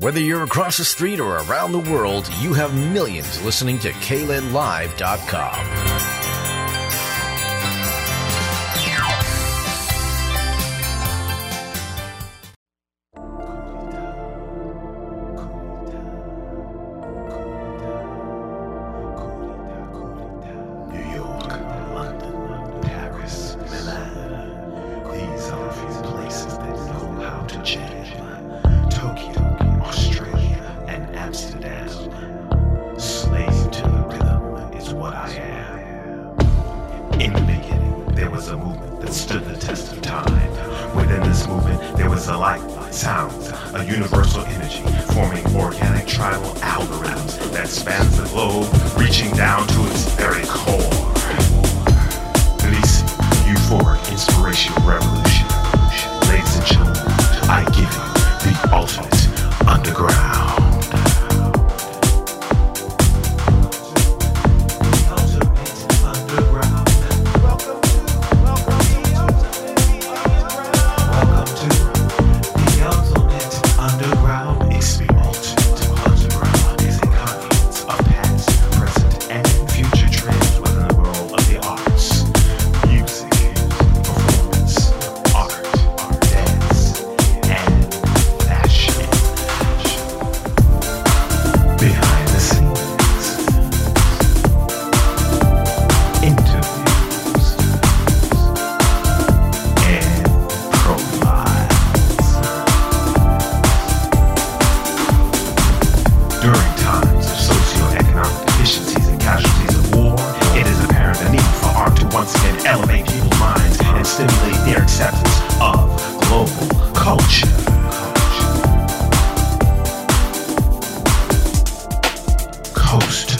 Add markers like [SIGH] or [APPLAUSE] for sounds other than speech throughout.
Whether you're across the street or around the world, you have millions listening to KLNLive.com. elevate people's minds and stimulate their acceptance of global culture. Coast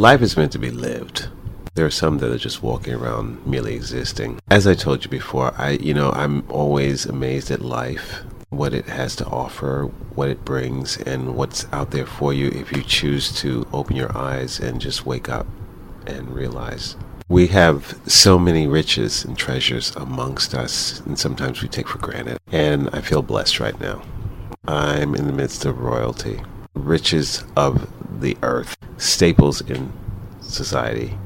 Life is meant to be lived. There are some that are just walking around merely existing. As I told you before, I you know, I'm always amazed at life, what it has to offer, what it brings and what's out there for you if you choose to open your eyes and just wake up and realize we have so many riches and treasures amongst us, and sometimes we take for granted. And I feel blessed right now. I'm in the midst of royalty, riches of the earth, staples in society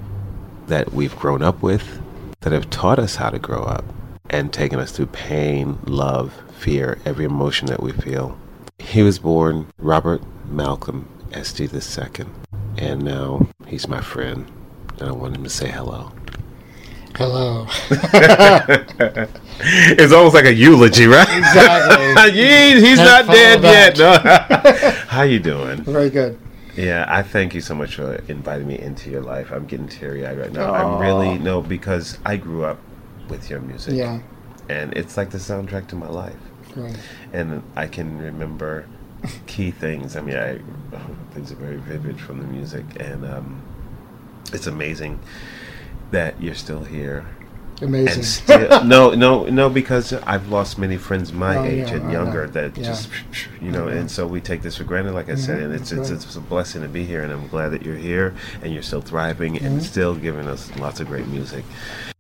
that we've grown up with, that have taught us how to grow up, and taken us through pain, love, fear, every emotion that we feel. He was born Robert Malcolm Esty II, and now he's my friend and I want him to say hello. Hello. [LAUGHS] it's almost like a eulogy, right? Exactly. [LAUGHS] he's Can't dead yet. No. [LAUGHS] How you doing? Very good. Yeah, I thank you so much for inviting me into your life. I'm getting teary eyed right now. Aw. I'm really no because I grew up with your music. Yeah. And it's like the soundtrack to my life. Right. And I can remember key things. I mean, I things are very vivid from the music, and um, it's amazing that you're still here. Amazing. And still, [LAUGHS] no, no, no, because I've lost many friends my Oh, age yeah, and younger that Yeah. just, you know, and so we take this for granted, like I said, Mhm, and it's, it's right. it's a blessing to be here, and I'm glad that you're here and you're still thriving and Mhm. still giving us lots of great music.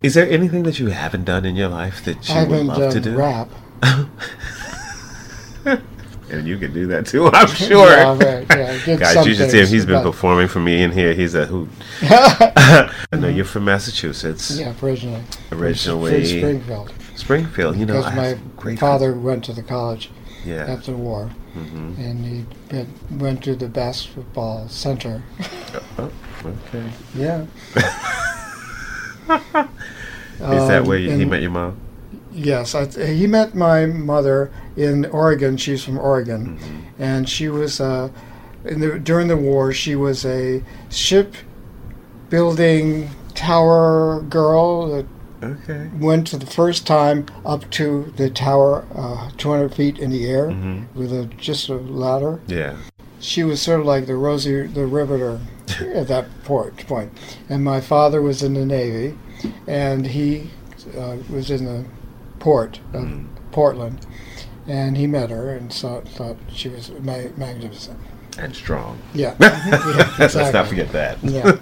Is there anything that you haven't done in your life that you I would love to done do? rap. [LAUGHS] And you can do that too, [LAUGHS] I'm sure. Yeah, right, yeah, [LAUGHS] Guys, you should see him. He's been performing for me in here. He's a hoot. [LAUGHS] I know you're from Massachusetts, Yeah, originally. originally From Springfield. Springfield. You know, Because my father went to the college Yeah. after the war, hmm and he been, went to the basketball center. Oh, okay. Yeah. Is that Um, where you, he met your mom? Yes, I, he met my mother in Oregon. She's from Oregon, Mm-hmm. and she was uh, in the, during the war. She was a ship building tower girl that Okay. went to the first time up to the tower, uh, 200 feet in the air, Mhm. with a just a ladder. Yeah. She was sort of like the Rosie the Riveter [LAUGHS] at that port, point. And my father was in the Navy, and he uh, was in the port of Mhm. Portland, and he met her and saw, thought she was ma- magnificent. And strong. Yeah, [LAUGHS] yeah Let's not forget that. Yeah.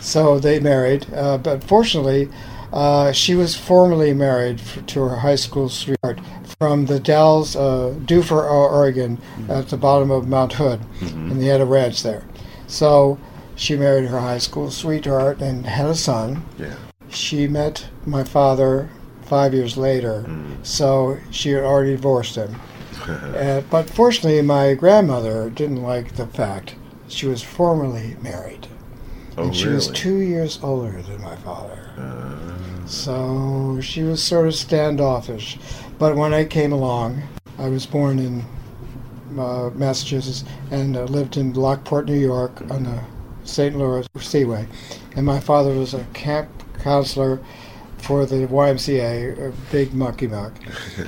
So they married, uh, but fortunately, uh, she was formerly married f- to her high school sweetheart from the Dalles, uh, Dufur, O- Oregon, at the bottom of Mount Hood, and they had a ranch there. So she married her high school sweetheart and had a son. Yeah. She met my father five years later, so she had already divorced him. [LAUGHS] Uh, but fortunately, my grandmother didn't like the fact she was formerly married. Oh, and she really? was two years older than my father. Uh, So she was sort of standoffish. But when I came along, I was born in uh, Massachusetts and uh, lived in Lockport, New York on the St. Louis Seaway. And my father was a camp counselor for the YMCA, a big mucky muck.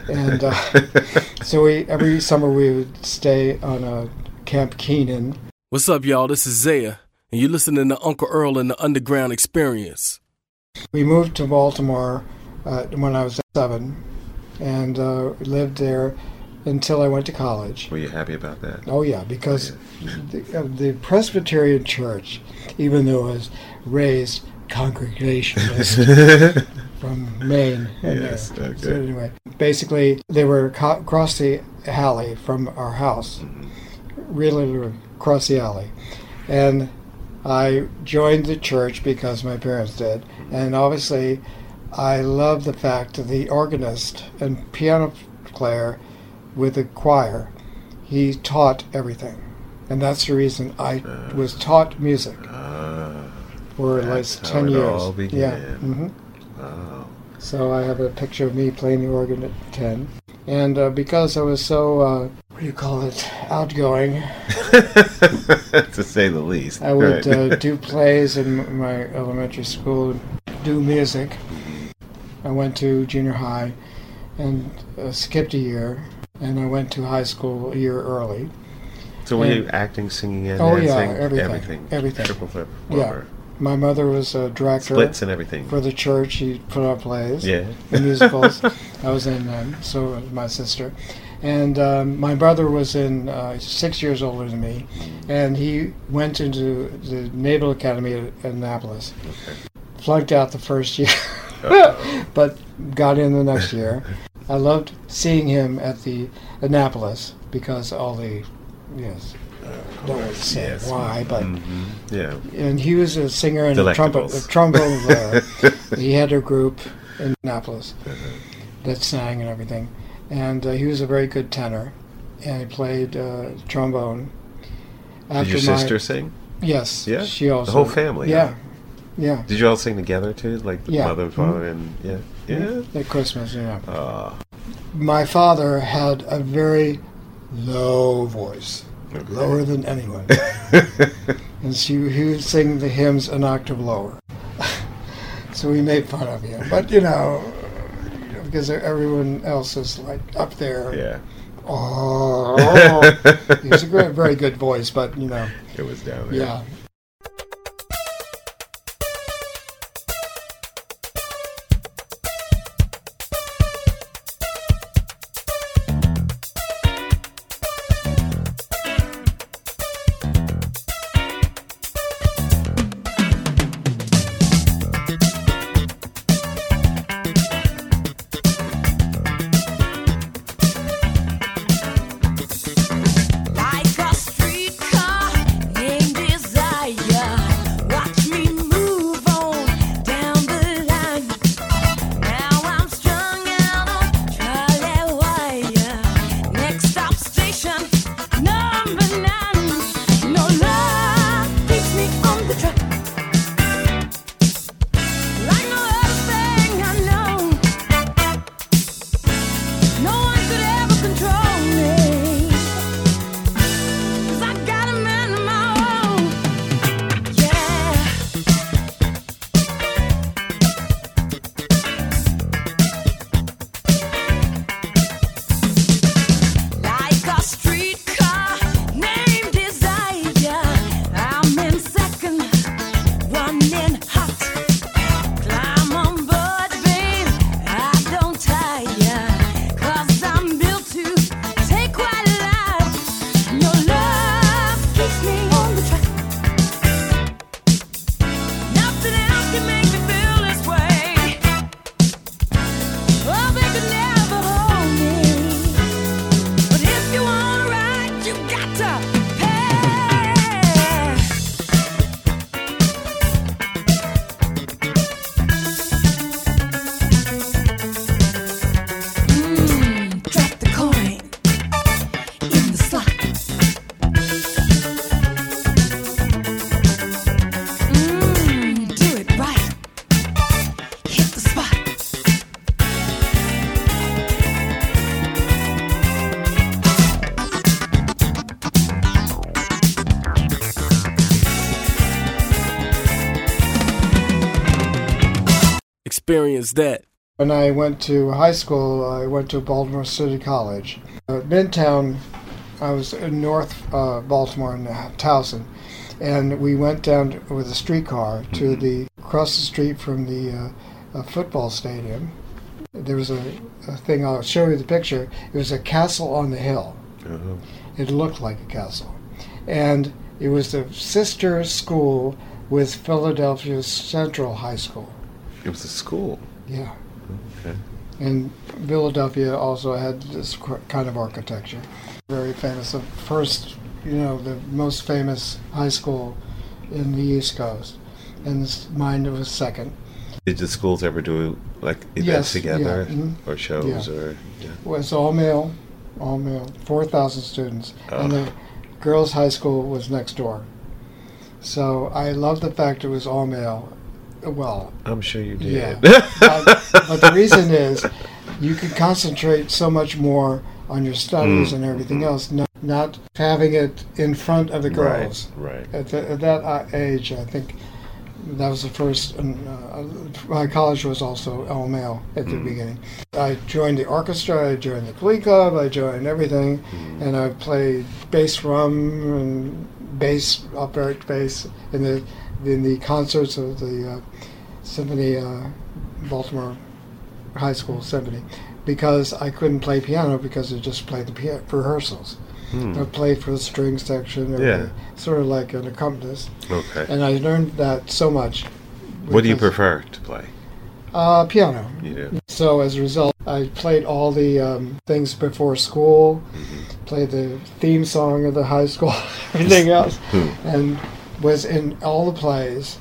And uh, [LAUGHS] so we every summer we would stay on a Camp Keenan. What's up, y'all? This is Zaya, and you're listening to Uncle Earl and the Underground Experience. We moved to Baltimore uh, when I was seven and uh, lived there until I went to college. were you happy about that? Oh, yeah, because the, uh, the Presbyterian Church, even though it was raised Congregationalist [LAUGHS] from Maine. uh, Yes, okay. So anyway, basically, they were co- across the alley from our house, Mm-hmm. really across the alley. And I joined the church because my parents did. And obviously, I love the fact that the organist and piano player with the choir, he taught everything. And that's the reason I was taught music Ah, for like That's how 10 it years. Yeah. hmm wow. So I have a picture of me playing the organ at 10. And uh, because I was so, uh, what do you call it, outgoing, [LAUGHS] to say the least. I would Right. uh, [LAUGHS] do plays in my elementary school, do music. I went to junior high and uh, skipped a year, and I went to high school a year early. So were And- you acting, singing, and Oh, yeah, dancing? everything, Everything. everything. Triple flip. Yeah. My mother was a director Splits and everything. for the church. She put on plays. yeah. musicals. I was in them, so was my sister. And um, my brother was in uh, six years older than me, and he went into the Naval Academy at Annapolis. Okay. Flunked out the first year, [LAUGHS] but got in the next year. I loved seeing him at the Annapolis because all the yes, uh, to say Yes. why, but Mhm. Yeah. and he was a singer and a trumpet, a trombone player. [LAUGHS] he had a group in Annapolis Uh-huh. that sang and everything, and uh, he was a very good tenor, and he played uh, trombone. Did your my- sister sing? Yes. Yeah? She also. The whole family, Yeah. huh? Yeah. Did you all sing together too? Like the Yeah. mother, father, and yeah, yeah. At Christmas, yeah. Ah, My father had a very low voice. Lower than anyone, [LAUGHS] and she, he would sing the hymns an octave lower. [LAUGHS] so we made fun of him, but you know, because everyone else is like up there. yeah. Oh, [LAUGHS] he has a great, very good voice, but you know, It was down there. yeah. When I went to high school, I went to Baltimore City College. At Midtown, I was in North uh, Baltimore in Towson, and we went down with a streetcar to the across the street from the uh, uh, football stadium. There was a, a thing. I'll show you the picture. It was a castle on the hill. Uh-huh. It looked like a castle, and it was the sister school with Philadelphia Central High School. It was a school. Yeah. Okay. And Philadelphia also had this kind of architecture. Very famous. The first, you know, the most famous high school in the East Coast. And mine was second. Did the schools ever do like events Yes, together yeah, mhm. or shows Yeah. or? Yeah. It was all male, all male, 4,000 students. And Oh. the girls' high school was next door. So I love the fact it was all male. Well, I'm sure you did. Yeah. [LAUGHS] but, but the reason is you can concentrate so much more on your studies Mm, and everything else, not, not having it in front of the girls. Right. Right. At, the, at that uh, age, I think that was the first. Uh, my college was also all male at the beginning. I joined the orchestra. I joined the glee club. I joined everything, and I played bass drum and bass, upright bass in the in the concerts of the uh, symphony, uh, Baltimore High School Symphony, because I couldn't play piano because I just played the piano rehearsals. I played for the string section, or Hmm. Yeah. sort of like an accompanist, Okay. and I learned that so much. what do you prefer to play? Uh, piano. You do. So as a result, I played all the um, things before school, Mm-hmm. played the theme song of the high school, [LAUGHS] everything [LAUGHS] else, Hmm. and was in all the plays,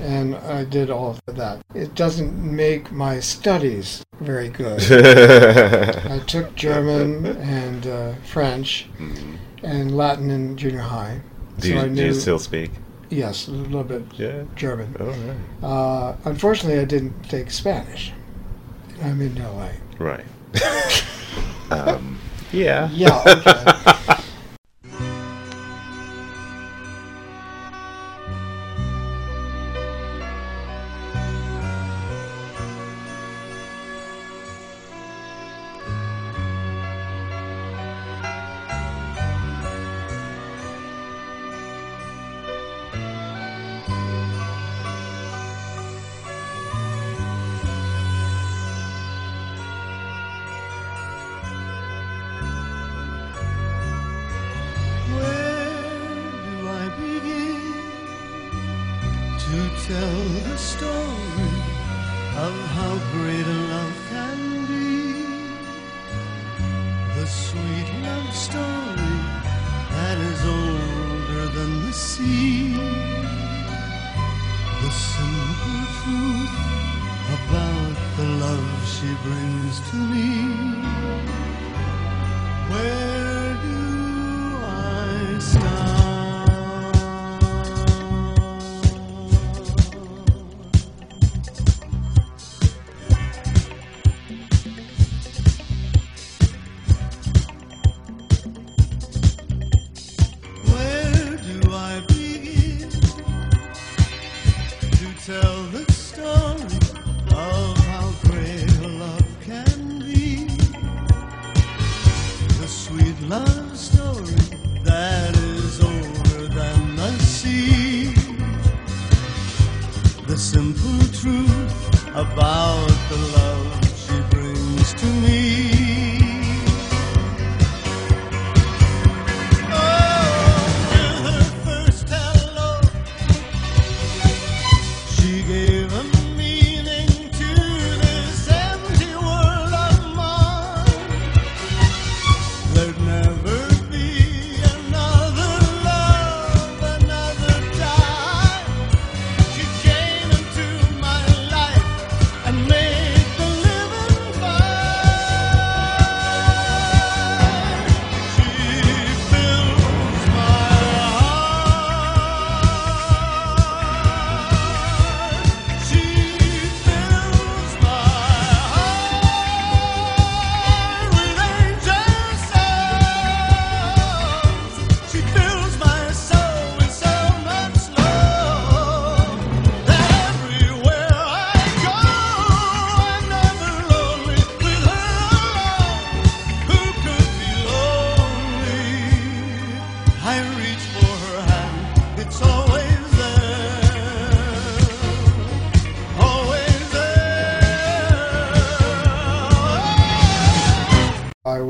and I did all of that. It doesn't make my studies very good. [LAUGHS] I took German and uh, French and Latin in junior high. Do, you, so I do you still speak? yes, a little bit Yeah. German. All right. Uh, unfortunately, I didn't take Spanish. I'm in LA. Right. [LAUGHS] um, yeah. Yeah, okay. [LAUGHS]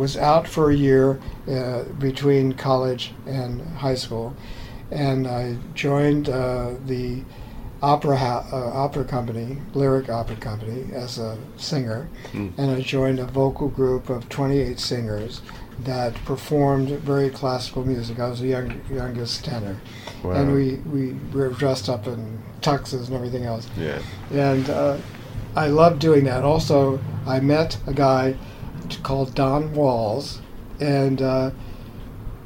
was out for a year uh, between college and high school, and I joined uh, the opera ha- uh, opera company, lyric opera company, as a singer, and I joined a vocal group of 28 singers that performed very classical music. I was the young, youngest tenor, Wow. and we, we were dressed up in tuxes and everything else Yeah. and uh, I love doing that. Also, I met a guy called Don Walls, and uh,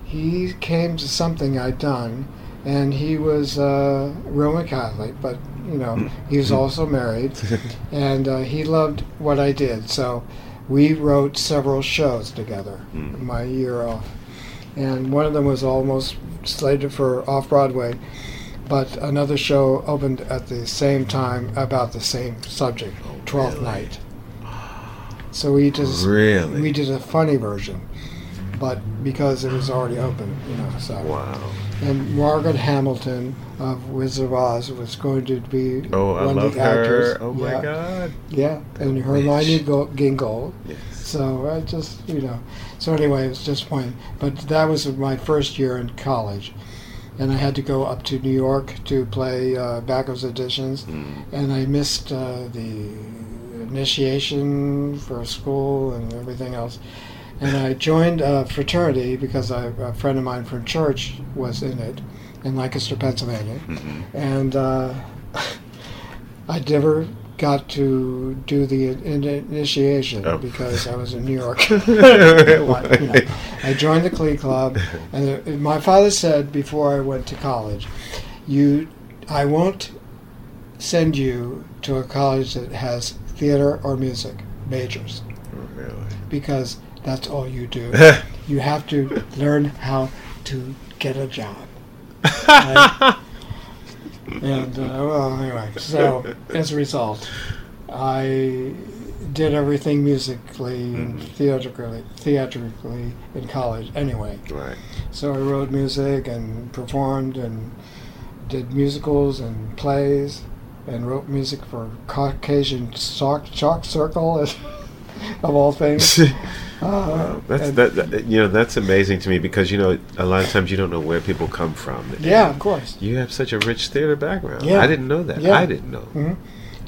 he came to something I'd done, and he was uh, Roman Catholic, but you know [CLEARS THROAT] he was also married, [LAUGHS] and uh, he loved what I did. So we wrote several shows together. My year off, and one of them was almost slated for off Broadway. but another show opened at the same time about the same subject, Twelfth Night. So we just Really? we did a funny version, but because it was already open, you know. So Wow. and Margaret Hamilton of Wizard of Oz was going to be Oh, one of the actors. her. Oh my yeah, God. Yeah, and Hermione Go- Gingold. Yes. So I just, you know. So anyway, it was disappointing. But that was my first year in college. And I had to go up to New York to play uh, backers' auditions. And I missed uh, the initiation for school and everything else. And I joined a fraternity because I, a friend of mine from church was in it in Lancaster, Pennsylvania. And uh, I never got to do the in- initiation Oh. because I was in New York. But, you know, I joined the Glee Club, and my father said before I went to college, "You, I won't send you to a college that has theater or music majors Really? because that's all you do. [LAUGHS] you have to learn how to get a job." [LAUGHS] Right? and uh, well, anyway, so as a result, I did everything musically and theatrically, theatrically in college. Anyway, Right. so I wrote music and performed and did musicals and plays and wrote music for Caucasian Chalk, chalk Circle, [LAUGHS] of all things. [LAUGHS] Uh, That's that, that. You know, that's amazing to me because you know a lot of times you don't know where people come from. Yeah, of course. You have such a rich theater background. Yeah. I didn't know that. Yeah. I didn't know. Mhm.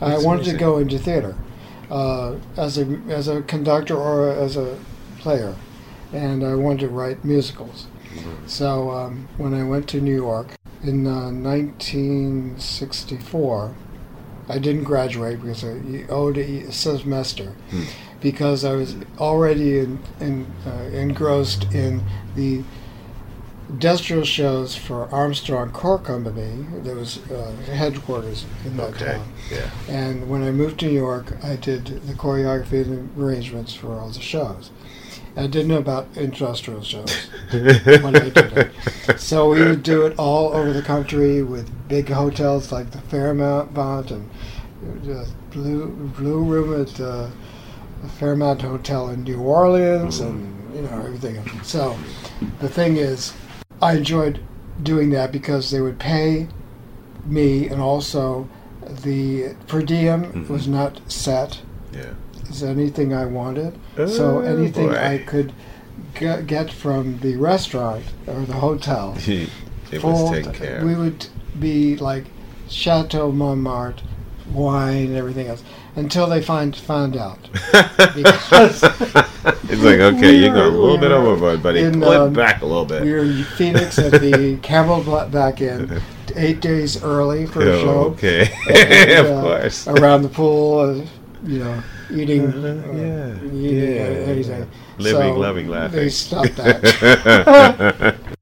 I wanted amazing. to go into theater uh, as a as a conductor or as a player, and I wanted to write musicals. So um, when I went to New York in uh, 1964, I didn't graduate because I owed a semester because I was already in, in, uh, engrossed in the industrial shows for Armstrong Cork Company. that was uh, headquarters in that Okay. town. Yeah. And when I moved to New York, I did the choreography and arrangements for all the shows. I didn't know about industrial shows when I did it. So we would do it all over the country with big hotels like the Fairmont and the Blue, Blue Room at uh, the Fairmont Hotel in New Orleans and, you know, everything. So the thing is, I enjoyed doing that because they would pay me and also the per diem was not set Yeah. As anything I wanted. so Oh, anything boy. I could get, get from the restaurant or the hotel, [LAUGHS] it was taken care of. we would be like Chateau Montmartre, wine and everything else until they find found out. [LAUGHS] [LAUGHS] It's like okay, we you're going a little bit overboard, buddy. in, Pull um, back a little bit. we were in Phoenix at the Campbell back in eight days early for a Oh, show. okay, And, of uh, course. around the pool, uh, you know, eating, Uh, uh, yeah, eating yeah. Living, So loving, laughing. They stopped that. [LAUGHS] [LAUGHS]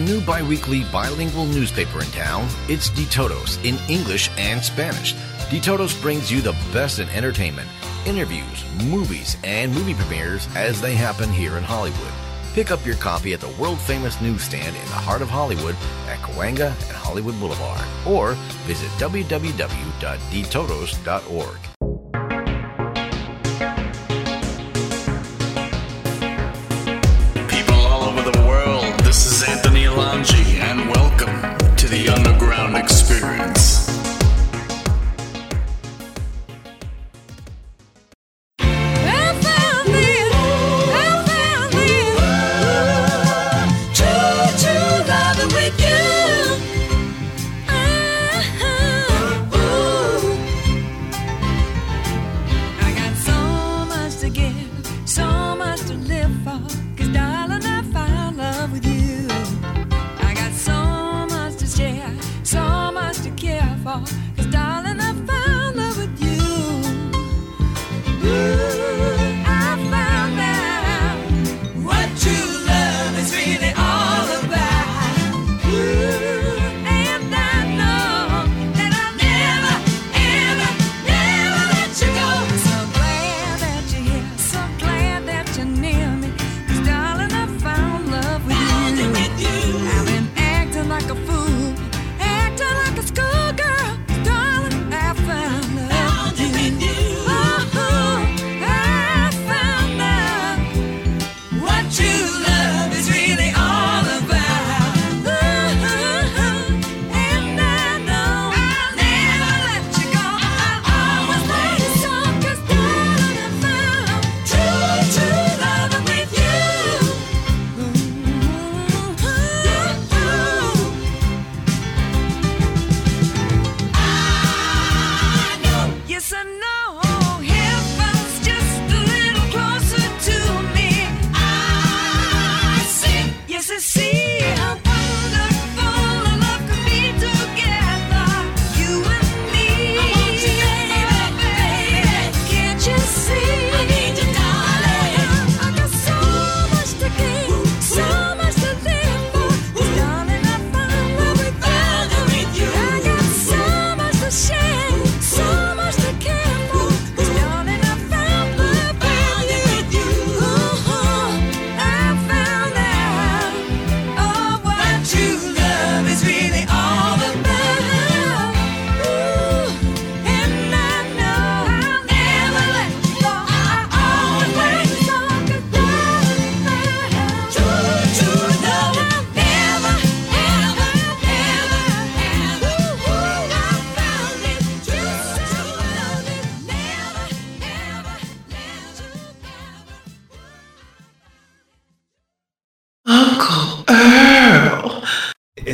new bi-weekly bilingual newspaper in town. It's Detodos in English and Spanish. Detodos brings you the best in entertainment, interviews, movies, and movie premieres as they happen here in Hollywood. Pick up your copy at the world-famous newsstand in the heart of Hollywood at Cahuenga and Hollywood Boulevard, or visit www.detodos.org.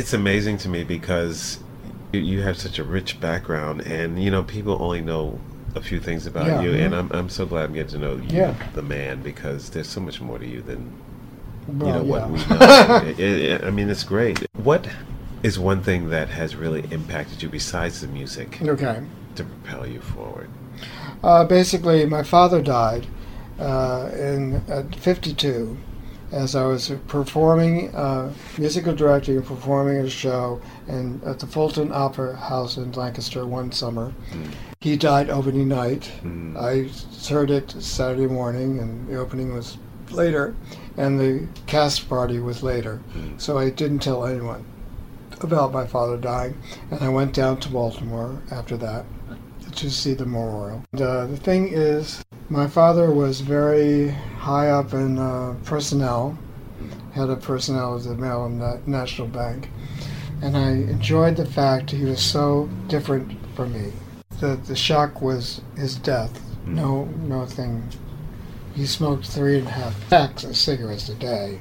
it's amazing to me because you, you have such a rich background, and you know people only know a few things about Yeah. you, and I'm I'm so glad I'm getting to know you, Yeah. the man, because there's so much more to you than you Well, know what we [LAUGHS] know. It- it- I mean, it's great. What is one thing that has really impacted you besides the music Okay. to propel you forward? Uh, basically, my father died uh, in at 52 as I was performing, uh, musical directing and performing a show in, at the Fulton Opera House in Lancaster one summer. He died opening night. Mm. I heard it Saturday morning, and the opening was later, and the cast party was later. So I didn't tell anyone about my father dying, and I went down to Baltimore after that to see the memorial. And, uh, the thing is, my father was very high up in uh, personnel, head of personnel at the Maryland National Bank, and I enjoyed the fact he was so different from me. The the shock was his death. No, no thing. He smoked three and a half packs of cigarettes a day,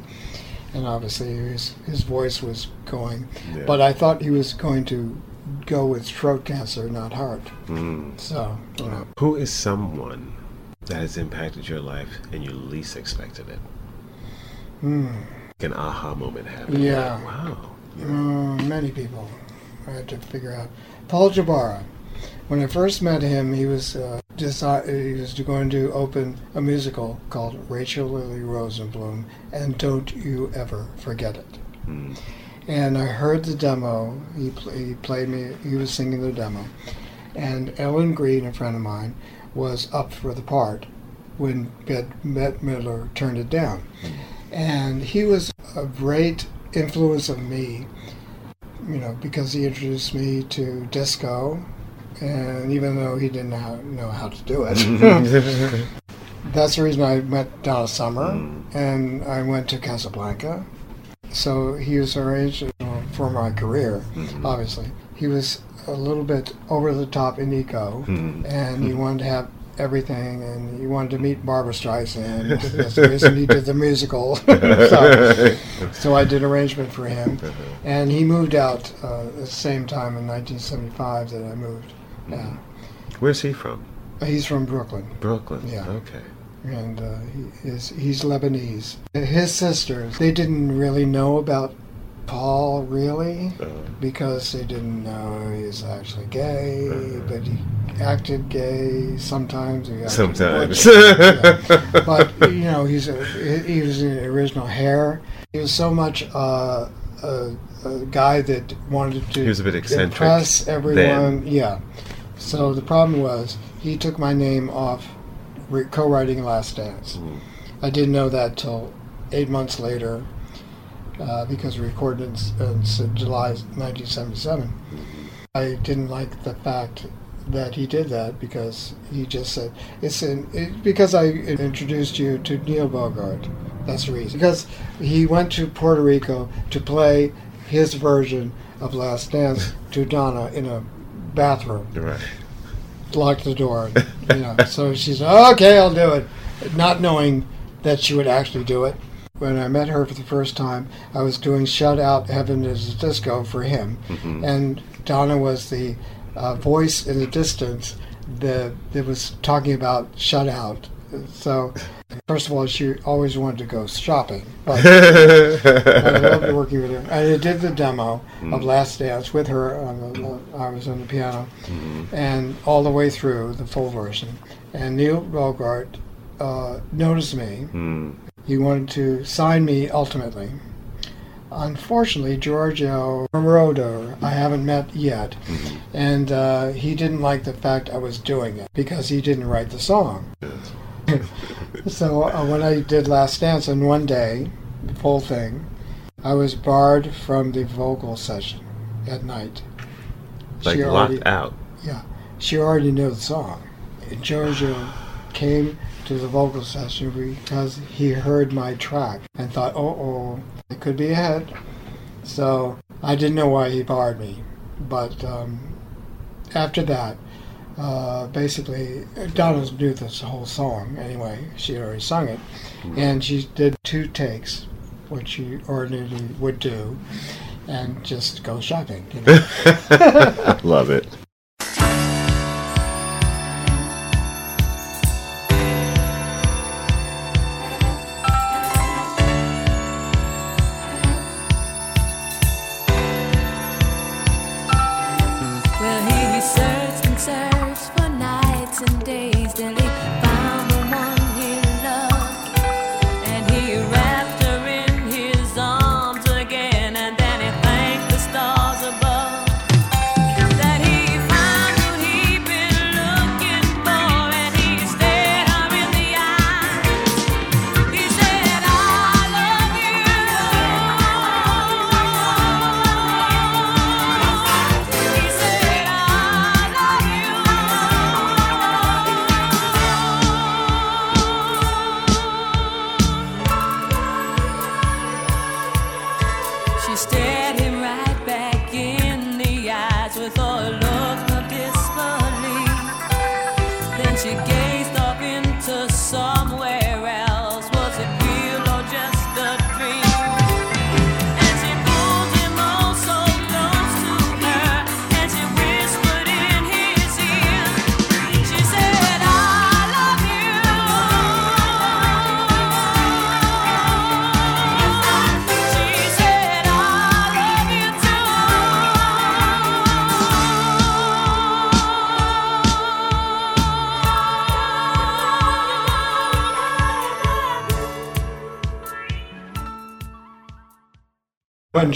and obviously his his voice was going. Yeah. But I thought he was going to go with throat cancer, not heart. Mm. So, you know, Who is someone that has impacted your life and you least expected it? hmm, An aha moment happened. Yeah. Wow. uh, many people I had to figure out. Paul Jabara. When I first met him, he was uh, desi- he was going to open a musical called Rachel Lily Rosenblum, and Don't You Ever Forget It. Mm. And I heard the demo. He, he played me. He was singing the demo, and Ellen Greene, a friend of mine, was up for the part when Bette Bette Midler turned it down. And he was a great influence of me, you know, because he introduced me to disco, and even though he didn't know, know how to do it, [LAUGHS] that's the reason I met Donna Summer, and I went to Casablanca. So he was arranged uh, for my career, obviously. He was a little bit over the top in eco, and he wanted to have everything, and he wanted to meet Barbra Streisand. That's the reason he did the musical. [LAUGHS] so, [LAUGHS] so I did arrangement for him, and he moved out uh, at the same time in 1975 that I moved. Yeah. Where's he from? He's from Brooklyn Brooklyn. Yeah. Okay. And uh, he is he's Lebanese. His sisters they didn't really know about Paul really Uh, because they didn't know he's actually gay, but he acted gay sometimes. Sometimes. [LAUGHS] Yeah. [LAUGHS] But you know he's a, he was in the original hair. He was so much uh, a, a guy that wanted to He was a bit eccentric impress everyone. Yeah. So the problem was he took my name off re- co-writing Last Dance. Mm. I didn't know that till eight months later uh, because we recorded in, in July 1977. I didn't like the fact that he did that because he just said it's in, it, because I introduced you to Neil Bogart. That's the reason. Because he went to Puerto Rico to play his version of Last Dance to Donna in a bathroom right. Locked the door. You know, [LAUGHS] so she said, "Okay, I'll do it," not knowing that she would actually do it. When I met her for the first time, I was doing "Shut Out Heaven Is a Disco" for him, and Donna was the uh, voice in the distance that, that was talking about "Shut Out." So, first of all, she always wanted to go shopping, but [LAUGHS] I loved working with her. I did the demo of Last Dance with her. On the, I was on the piano, and all the way through the full version. And Neil Bogart uh, noticed me. Mm. He wanted to sign me ultimately. Unfortunately, Giorgio Moroder, I haven't met yet, and uh, he didn't like the fact I was doing it because he didn't write the song. [LAUGHS] so uh, when I did Last Dance, and one day, the whole thing, I was barred from the vocal session at night. Like She locked already- out. Yeah, she already knew the song. And Giorgio came to the vocal session because he heard my track and thought, oh, oh, it could be a hit. So I didn't know why he barred me. But um, after that, uh, basically, Donna knew this whole song anyway. She had already sung it. And she did two takes, which she ordinarily would do. and just go shopping. You know? [LAUGHS] Love it.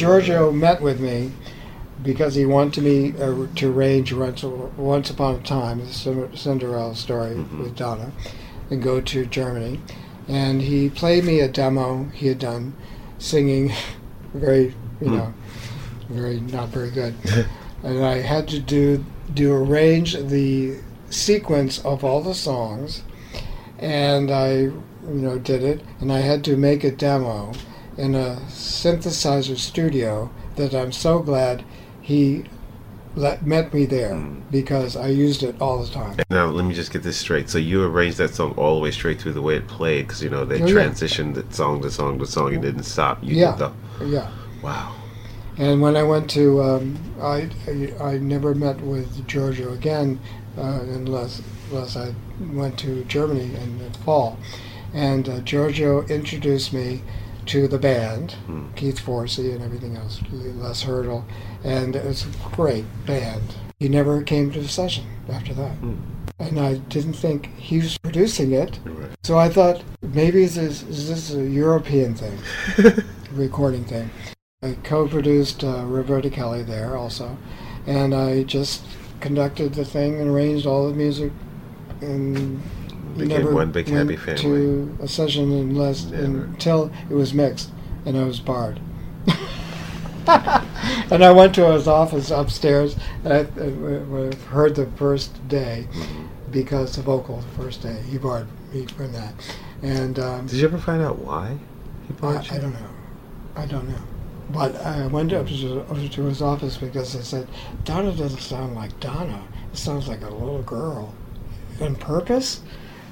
Giorgio met with me, because he wanted me uh, to arrange once, once Upon a Time, the Cinderella story with Donna, and go to Germany. And he played me a demo he had done, singing [LAUGHS] very, you know, very not very good. [LAUGHS] and I had to do do arrange the sequence of all the songs, and I, you know, did it. And I had to make a demo in a synthesizer studio that I'm so glad he let, met me there because I used it all the time. Now, let me just get this straight. So you arranged that song all the way straight through the way it played, because you know they Oh, yeah. transitioned it song to song to song and didn't stop. You Yeah. did the Yeah. wow. And when I went to, um, I, I I never met with Giorgio again uh, unless unless I went to Germany in the fall, and uh, Giorgio introduced me to the band, Keith Forsey and everything else, Les Hurdle, and it was a great band. He never came to the session after that. And I didn't think he was producing it, Right. so I thought maybe this is this a European thing, [LAUGHS] recording thing. I co-produced uh, Roberta Kelly there also, and I just conducted the thing and arranged all the music, and Became one big went happy family. To a session unless Never. until it was mixed, and I was barred. [LAUGHS] and I went to his office upstairs, and I, I, I heard the first day Mm-hmm. because the vocal the first day he barred me from that, and um, Did you ever find out why he I, you? I don't know. I don't know. But I went up to, to his office because I said, Donna doesn't sound like Donna. It sounds like a little girl. On purpose?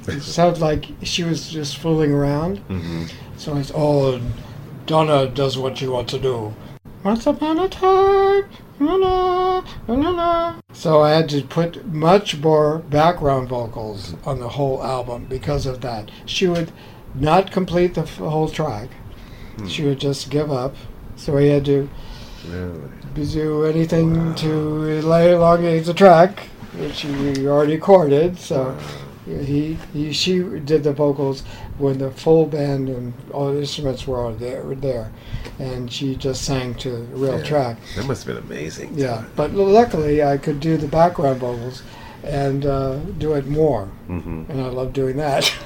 It sounds like she was just fooling around. hmm So I said, Oh, Donna does what she wants to do. Once upon a time. na, na, na, na. So I had to put much more background vocals on the whole album because of that. She would not complete the f- whole track. She would just give up. So he had to Really? do anything to elongate the track, which he already recorded. So he, he she did the vocals when the full band and all the instruments were all there, were there, and she just sang to the real Yeah. track. That must have been amazing. Yeah, but luckily I could do the background vocals and uh, do it more, hmm and I love doing that. [LAUGHS]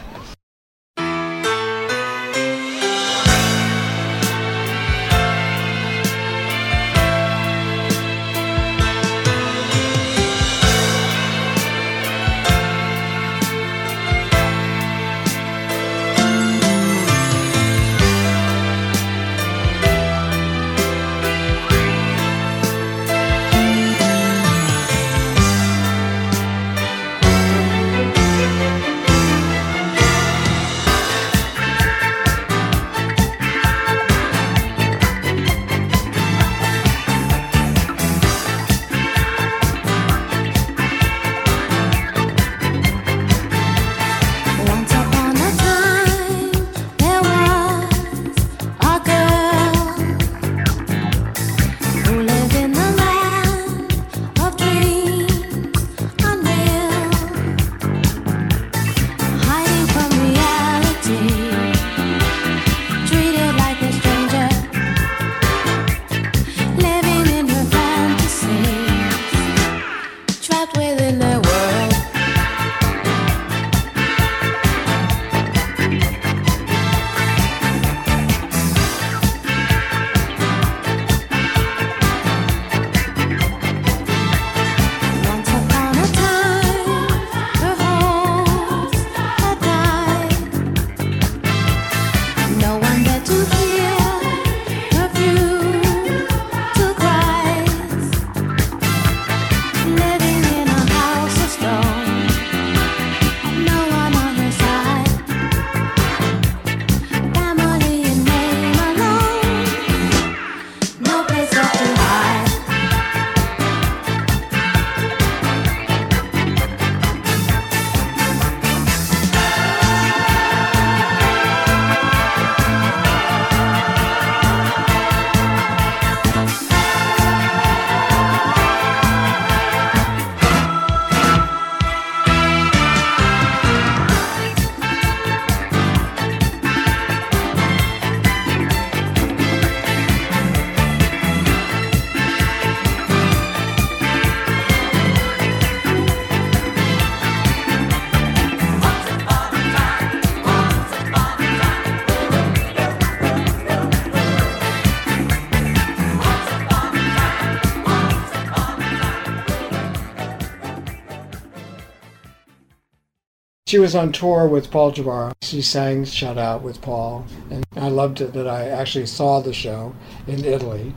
She was on tour with Paul Jabara. She sang "Shut Out" with Paul, and I loved it that I actually saw the show in Italy.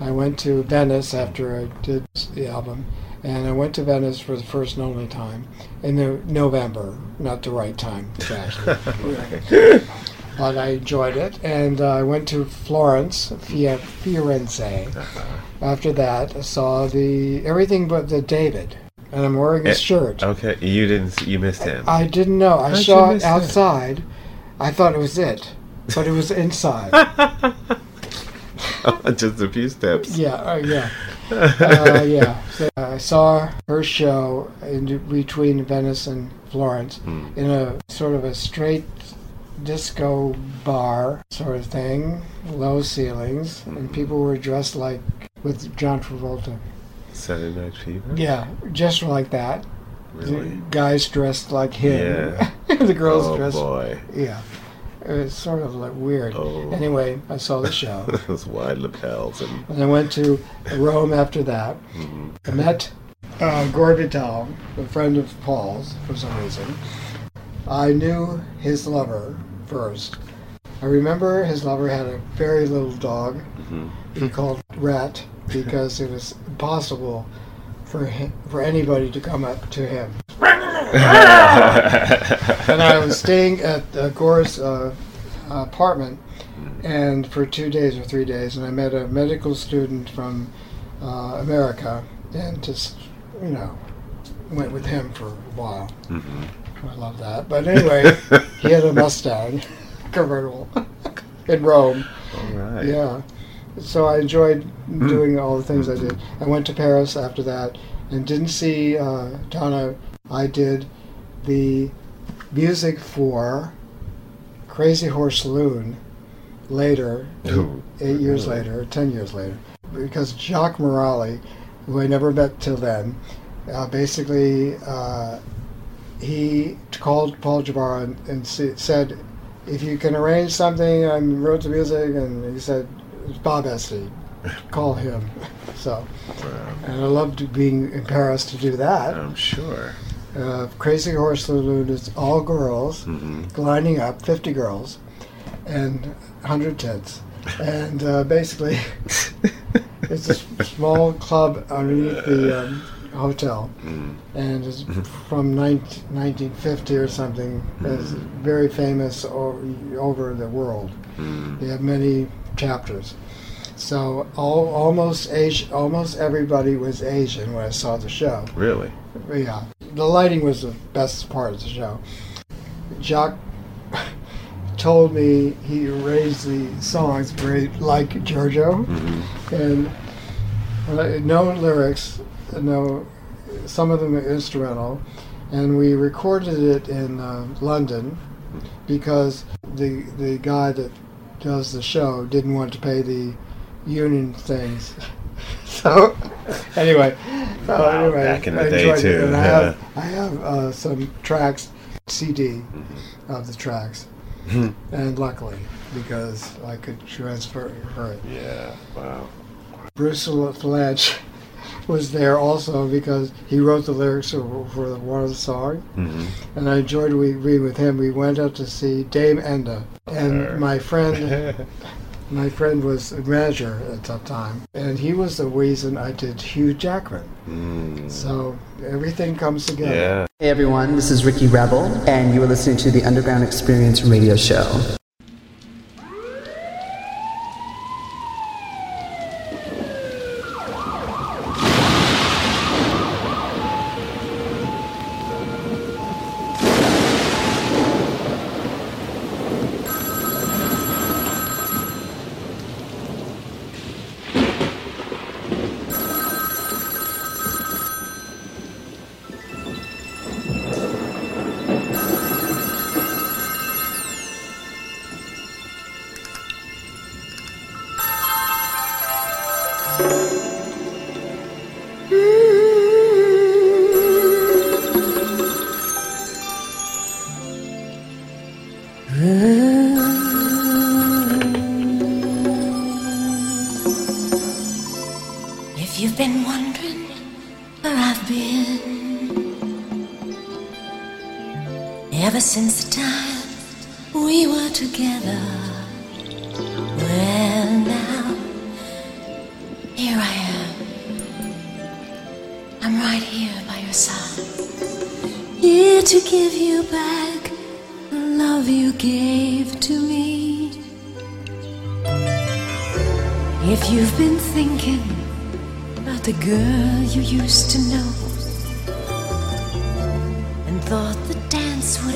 I went to Venice after I did the album, and I went to Venice for the first and only time in the November, not the right time, actually. [LAUGHS] but I enjoyed it, and uh, I went to Florence, Firenze. After that, I saw the everything but the David, and I'm wearing his Eh, shirt. Okay, you didn't. You missed him. I didn't know. I How'd saw it outside. I thought it was it, but it was inside. [LAUGHS] [LAUGHS] Just a few steps. yeah, uh, yeah, [LAUGHS] uh, yeah. So I saw her show in between Venice and Florence Hmm. in a sort of a straight disco bar sort of thing, low ceilings, Hmm. and people were dressed like with John Travolta. Saturday Night Fever. Yeah, just like that. Really? The guys dressed like him. Yeah. [LAUGHS] the girls oh dressed. boy, Yeah. It was sort of like weird. Oh. Anyway, I saw the show. [LAUGHS] those wide lapels and. and I went to Rome after that. Mhm. I met uh, Gore Vidal, a friend of Paul's for some reason. I knew his lover first. I remember his lover had a very little dog Mhm. He called Rat because it was impossible for him, for anybody to come up to him. and I was staying at uh, Gore's uh, apartment, and for two days or three days, and I met a medical student from uh, America, and just you know went with him for a while. Mhm. I love that. But anyway, he had a [LAUGHS] Mustang [LAUGHS] convertible in Rome. All right. Yeah. So I enjoyed doing all the things I did. I went to Paris after that and didn't see uh, Donna. I did the music for Crazy Horse Saloon later, Ooh, eight years later, ten years later, because Jacques Morali, who I never met till then, uh, basically uh, he called Paul Jabara and, and s- said, "If you can arrange something, I wrote the music," and he said, "It's Bob Esty, call him." [LAUGHS] So, Wow. and I loved being in Paris to do that. I'm sure. Uh, Crazy Horse Saloon is all girls hmm lining up, 50 girls, and 100 tents. [LAUGHS] And uh, basically, [LAUGHS] it's a small club underneath the um, hotel. Mm. And it's from 19, 1950 or something. It's very famous o- over the world. Mm. They have many chapters. So all, almost Asi- almost everybody was Asian when I saw the show. Really? Yeah, the lighting was the best part of the show. Jacques [LAUGHS] told me he arranged the songs very like Giorgio, hmm and uh, no lyrics, no, some of them are instrumental, and we recorded it in uh, London because the the guy that does the show didn't want to pay the union things. [LAUGHS] so anyway, so Wow, anyway, back in the I day, too, and I have I have uh, some tracks, CD Mm-hmm. of the tracks, and luckily because I could transfer it. Yeah. Wow. Bruce Fletch was there also because he wrote the lyrics for, for one of the songs, hmm and I enjoyed we read with him. We went out to see Dame Edna, and Sure. my friend, [LAUGHS] my friend was a manager at that time, and he was the reason I did Hugh Jackman. mm. So everything comes together. Yeah. Hey everyone, this is Ricky Rebel, and you are listening to the Underground Experience Radio Show. You've been wondering where I've been, Ever since the time we were together. Well, now, here I am. I'm right here by your side. Here to give you back the love you gave to me. If you've been thinking the girl you used to know and thought the dance would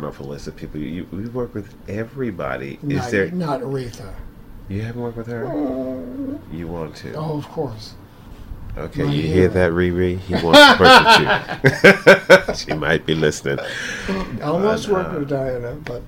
I could run off a list of people. You, we work with everybody. Is Not, there? not Aretha. You haven't worked with her? You want to? Oh, of course. Okay, my you hero. hear that, Riri? He wants to work with you. [LAUGHS] [LAUGHS] she might be listening. I almost But, worked uh, with Diana, but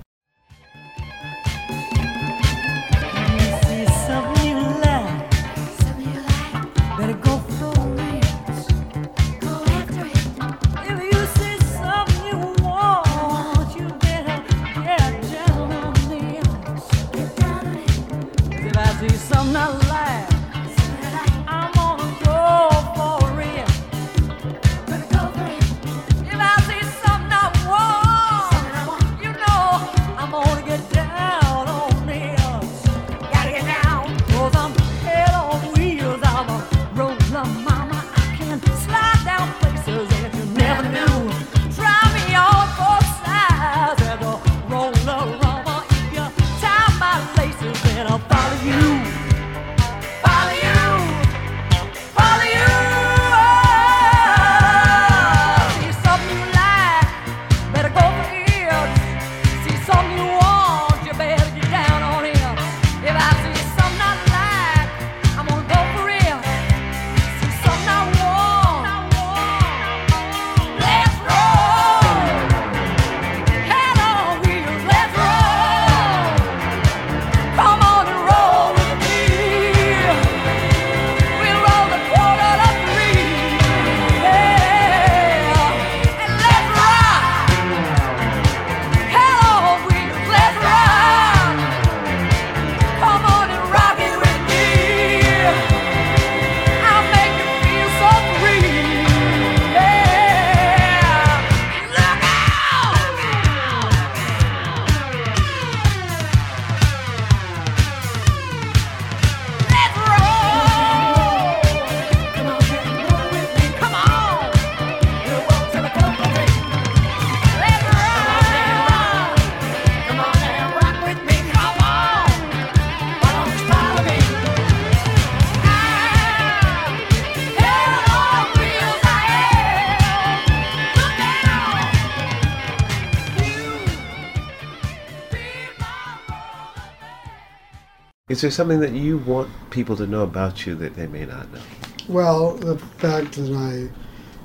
Is there something that you want people to know about you that they may not know? well, the fact that I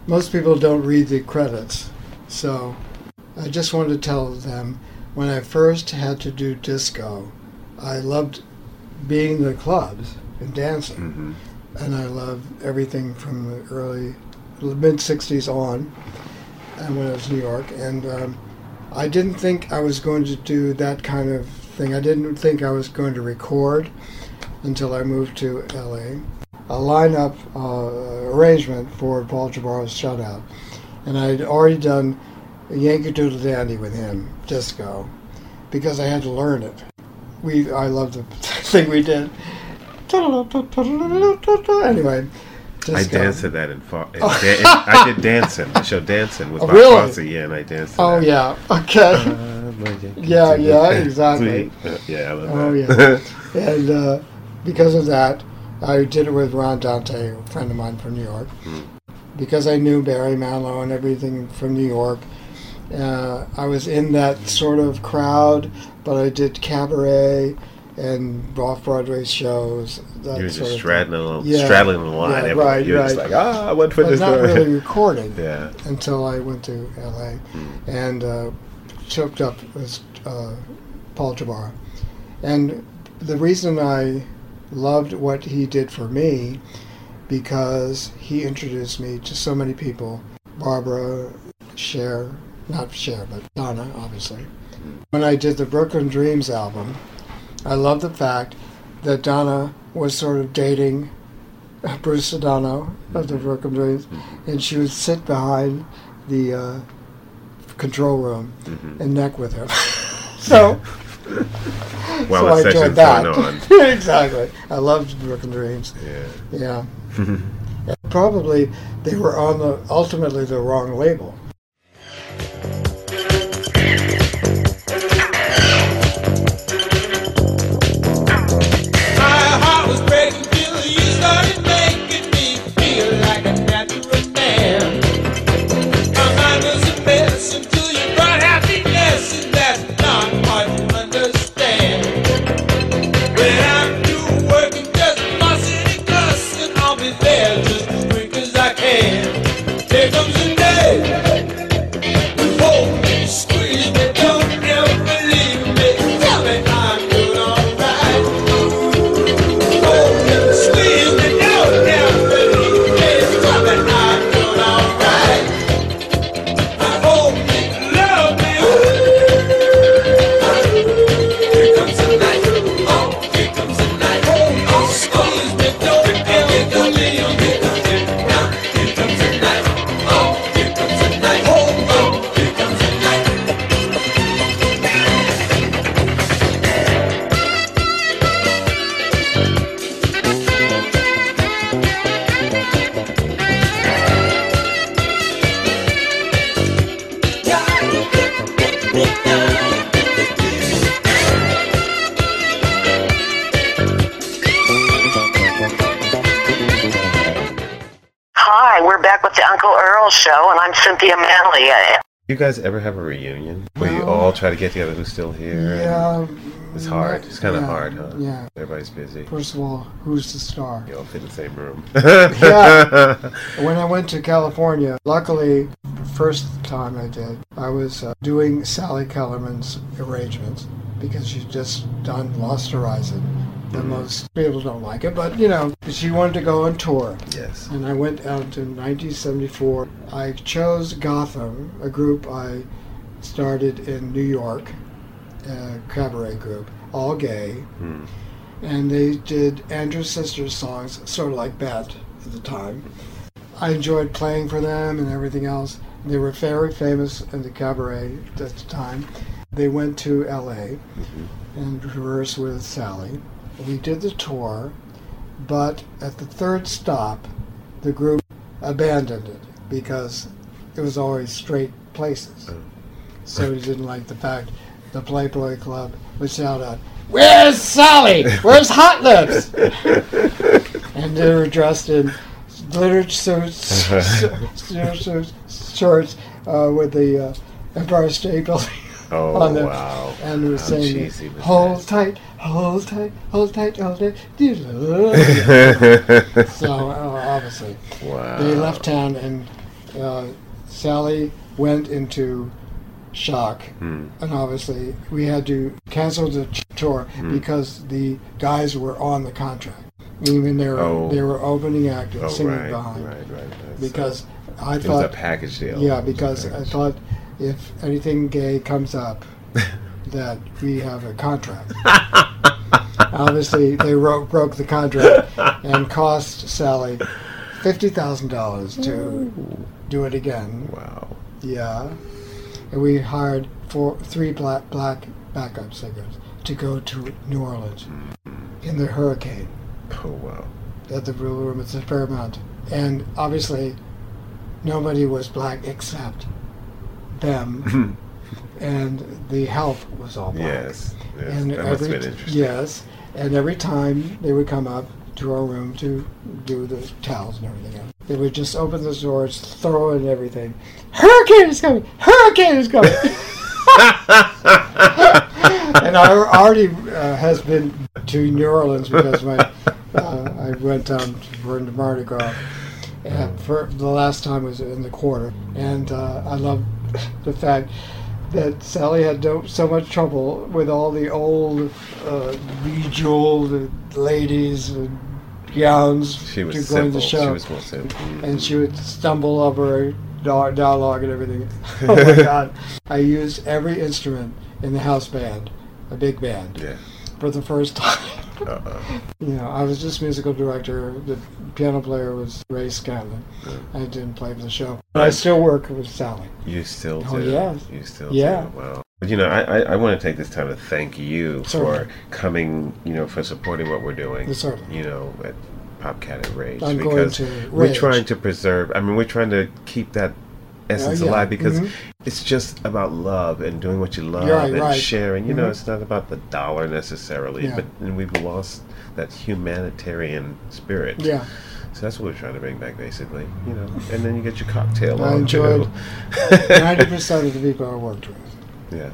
most people don't read the credits, so I just wanted to tell them when I first had to do disco, I loved being in the clubs and dancing. Mm-hmm. and I love everything from the early mid '60s on, and when I was in New York. And um, I didn't think I was going to do that kind of thing. I didn't think I was going to record until I moved to LA. A lineup uh, arrangement for Paul Jabara's Shutout, and I had already done Yankee Doodle Dandy with him, disco, because I had to learn it. We I love the [LAUGHS] thing we did. Anyway, I danced to that in, fa- in, [LAUGHS] da- in I did dancing, the show dancing with Oh, my really? Fosse, yeah, and I danced Oh that. yeah. [LAUGHS] Okay. Uh, my Yeah, yeah, [LAUGHS] [LAUGHS] exactly. Yeah, I love Oh yeah. [LAUGHS] and uh, because of that, I did it with Ron Dante, a friend of mine from New York. Because I knew Barry Manilow and everything from New York, uh, I was in that sort of crowd. But I did cabaret and off Broadway shows. That You were just straddling, the, Yeah. straddling the line. Yeah, right, you were just right. like, ah, I went for but this. not one." really recording yeah. until I went to LA and uh, hooked up with uh, Paul Jabara. And the reason I loved what he did for me because he introduced me to so many people Barbara, Cher, not Cher, but Donna, obviously. When I did the Brooklyn Dreams album, I love the fact that Donna was sort of dating Bruce Sudano of the Brooklyn Dreams, and she would sit behind the uh, control room and neck with him. [LAUGHS] so, [LAUGHS] While so I enjoyed that. [LAUGHS] exactly. I loved Brooklyn Dreams. Yeah. Yeah. And Probably they were on the ultimately the wrong label. Guys ever have a reunion where you all try to get together who's still here? Yeah. It's hard. It's kind of yeah, hard, huh? Yeah. Everybody's busy. First of all, who's the star? You all fit in the same room. [LAUGHS] Yeah. When I went to California, luckily, the first time I did, I was uh, doing Sally Kellerman's arrangements because she'd just done Lost Horizon. And most people don't like it, but you know, she wanted to go on tour. Yes. And I went out in 1974. I chose Gotham, a group I started in New York, a cabaret group, all gay. Hmm. And they did Andrews Sisters songs, sort of like Bette at the time. I enjoyed playing for them and everything else. They were very famous in the cabaret at the time. They went to LA and rehearsed with Sally. We did the tour, but at the third stop, the group abandoned it because it was always straight places. So he didn't like the fact the Playboy Club would shout out, Where's Sally? Where's Hot Lips? [LAUGHS] and they were dressed in glittered suits, [LAUGHS] suits, shorts uh, with the uh, Empire State Building Oh, on wow. And we were How saying, cheesy was hold tight, hold tight, hold tight, hold tight. [LAUGHS] [LAUGHS] so uh, obviously, Wow. they left town, and uh, Sally went into shock. Hmm. And obviously, we had to cancel the tour Hmm. because the guys were on the contract. Even they were Oh. they were opening act and Oh, singing right, behind. right, right, right. Because I thought. It was a package deal. Yeah, It was a because I thought if anything gay comes up, [LAUGHS] that we have a contract. [LAUGHS] Obviously, they wrote, broke the contract and cost Sally fifty thousand dollars to do it again. Wow. Yeah, and we hired four, three black black backup singers to go to New Orleans in the hurricane Oh, wow. at the Blue Room at the Paramount, and obviously nobody was black except them, [LAUGHS] and the help was all black. Yes. yes. And that every been interesting. yes, and every time they would come up to our room to do the towels and everything else, they would just open the doors, throw in everything. Hurricane is coming! Hurricane is coming! [LAUGHS] and I already uh, has been to New Orleans because my uh, I went down for the Mardi Gras. And for the last time was in the quarter, and uh, I love [LAUGHS] the fact that Sally had no, so much trouble with all the old uh, bejeweled ladies and gowns She was to go to the She show, was more simple. and she would stumble over dia- dialogue and everything. [LAUGHS] oh my God! I used every instrument in the house band, a big band, Yeah. for the first [LAUGHS] time. Uh-uh. You know, I was just musical director. The piano player was Ray Scanlon. I didn't play for the show, but I still work with Sally. You still oh, do. Oh, yes. You still Yeah. do. Wow. But you know, I, I, I want to take this time to thank you Certainly. for coming, you know, for supporting what we're doing. Certainly. You know, at Popcat at Rage. I'm going because we're trying to preserve, I mean, we're trying to keep that essence yeah. alive because Mhm. it's just about love and doing what you love Right, and right. sharing. You know, Mhm. it's not about the dollar necessarily, Yeah. but and we've lost that humanitarian spirit. Yeah. So that's what we're trying to bring back, basically. You know, and then you get your cocktail I on, enjoyed [LAUGHS] ninety percent of the people I worked with. Yeah.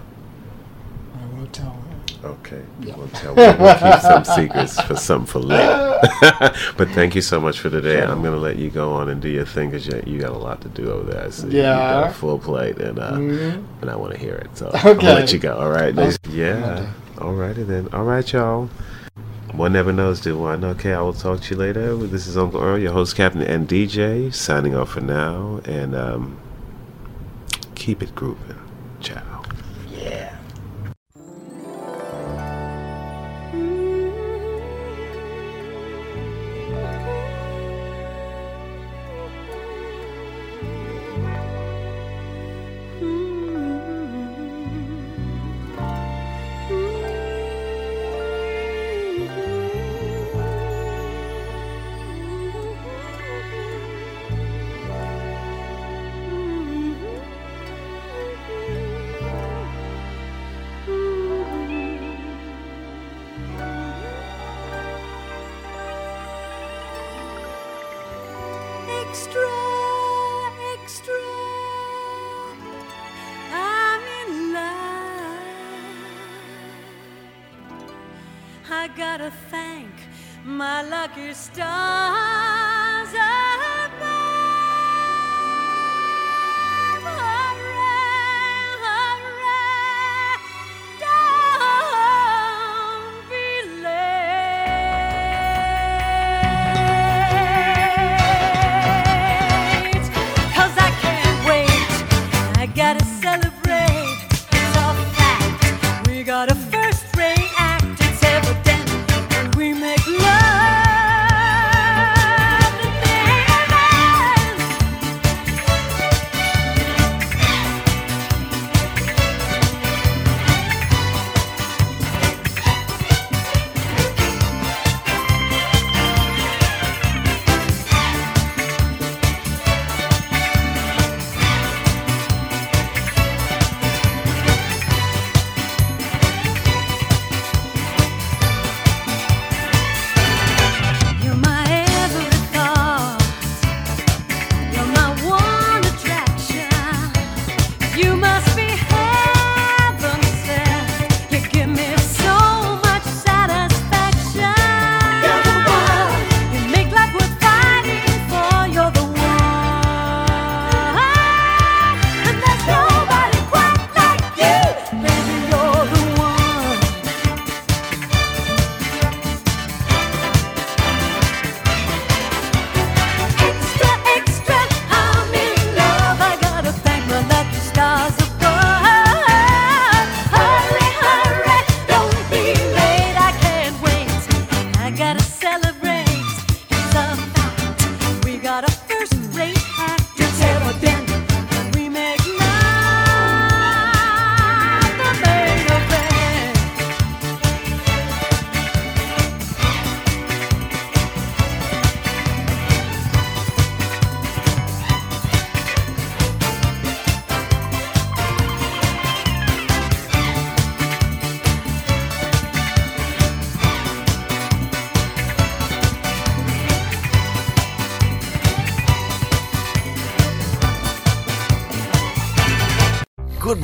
I won't tell Okay. Yeah. We'll, tell, we'll, we'll keep some [LAUGHS] secrets for some for later. [LAUGHS] but thank you so much for today. I'm going to let you go on and do your thing because you, you got a lot to do over there. So you got Yeah. a full plate and uh, Mhm. and I want to hear it. So Okay. let you go. All right. I'll- yeah. All righty then. All right, y'all. One never knows, do one. Okay, I will talk to you later. This is Uncle Earl, your host, Captain, and DJ, signing off for now. And um, keep it grooving. Ciao.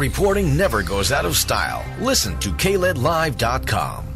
Reporting never goes out of style. Listen to KLEDlive.com.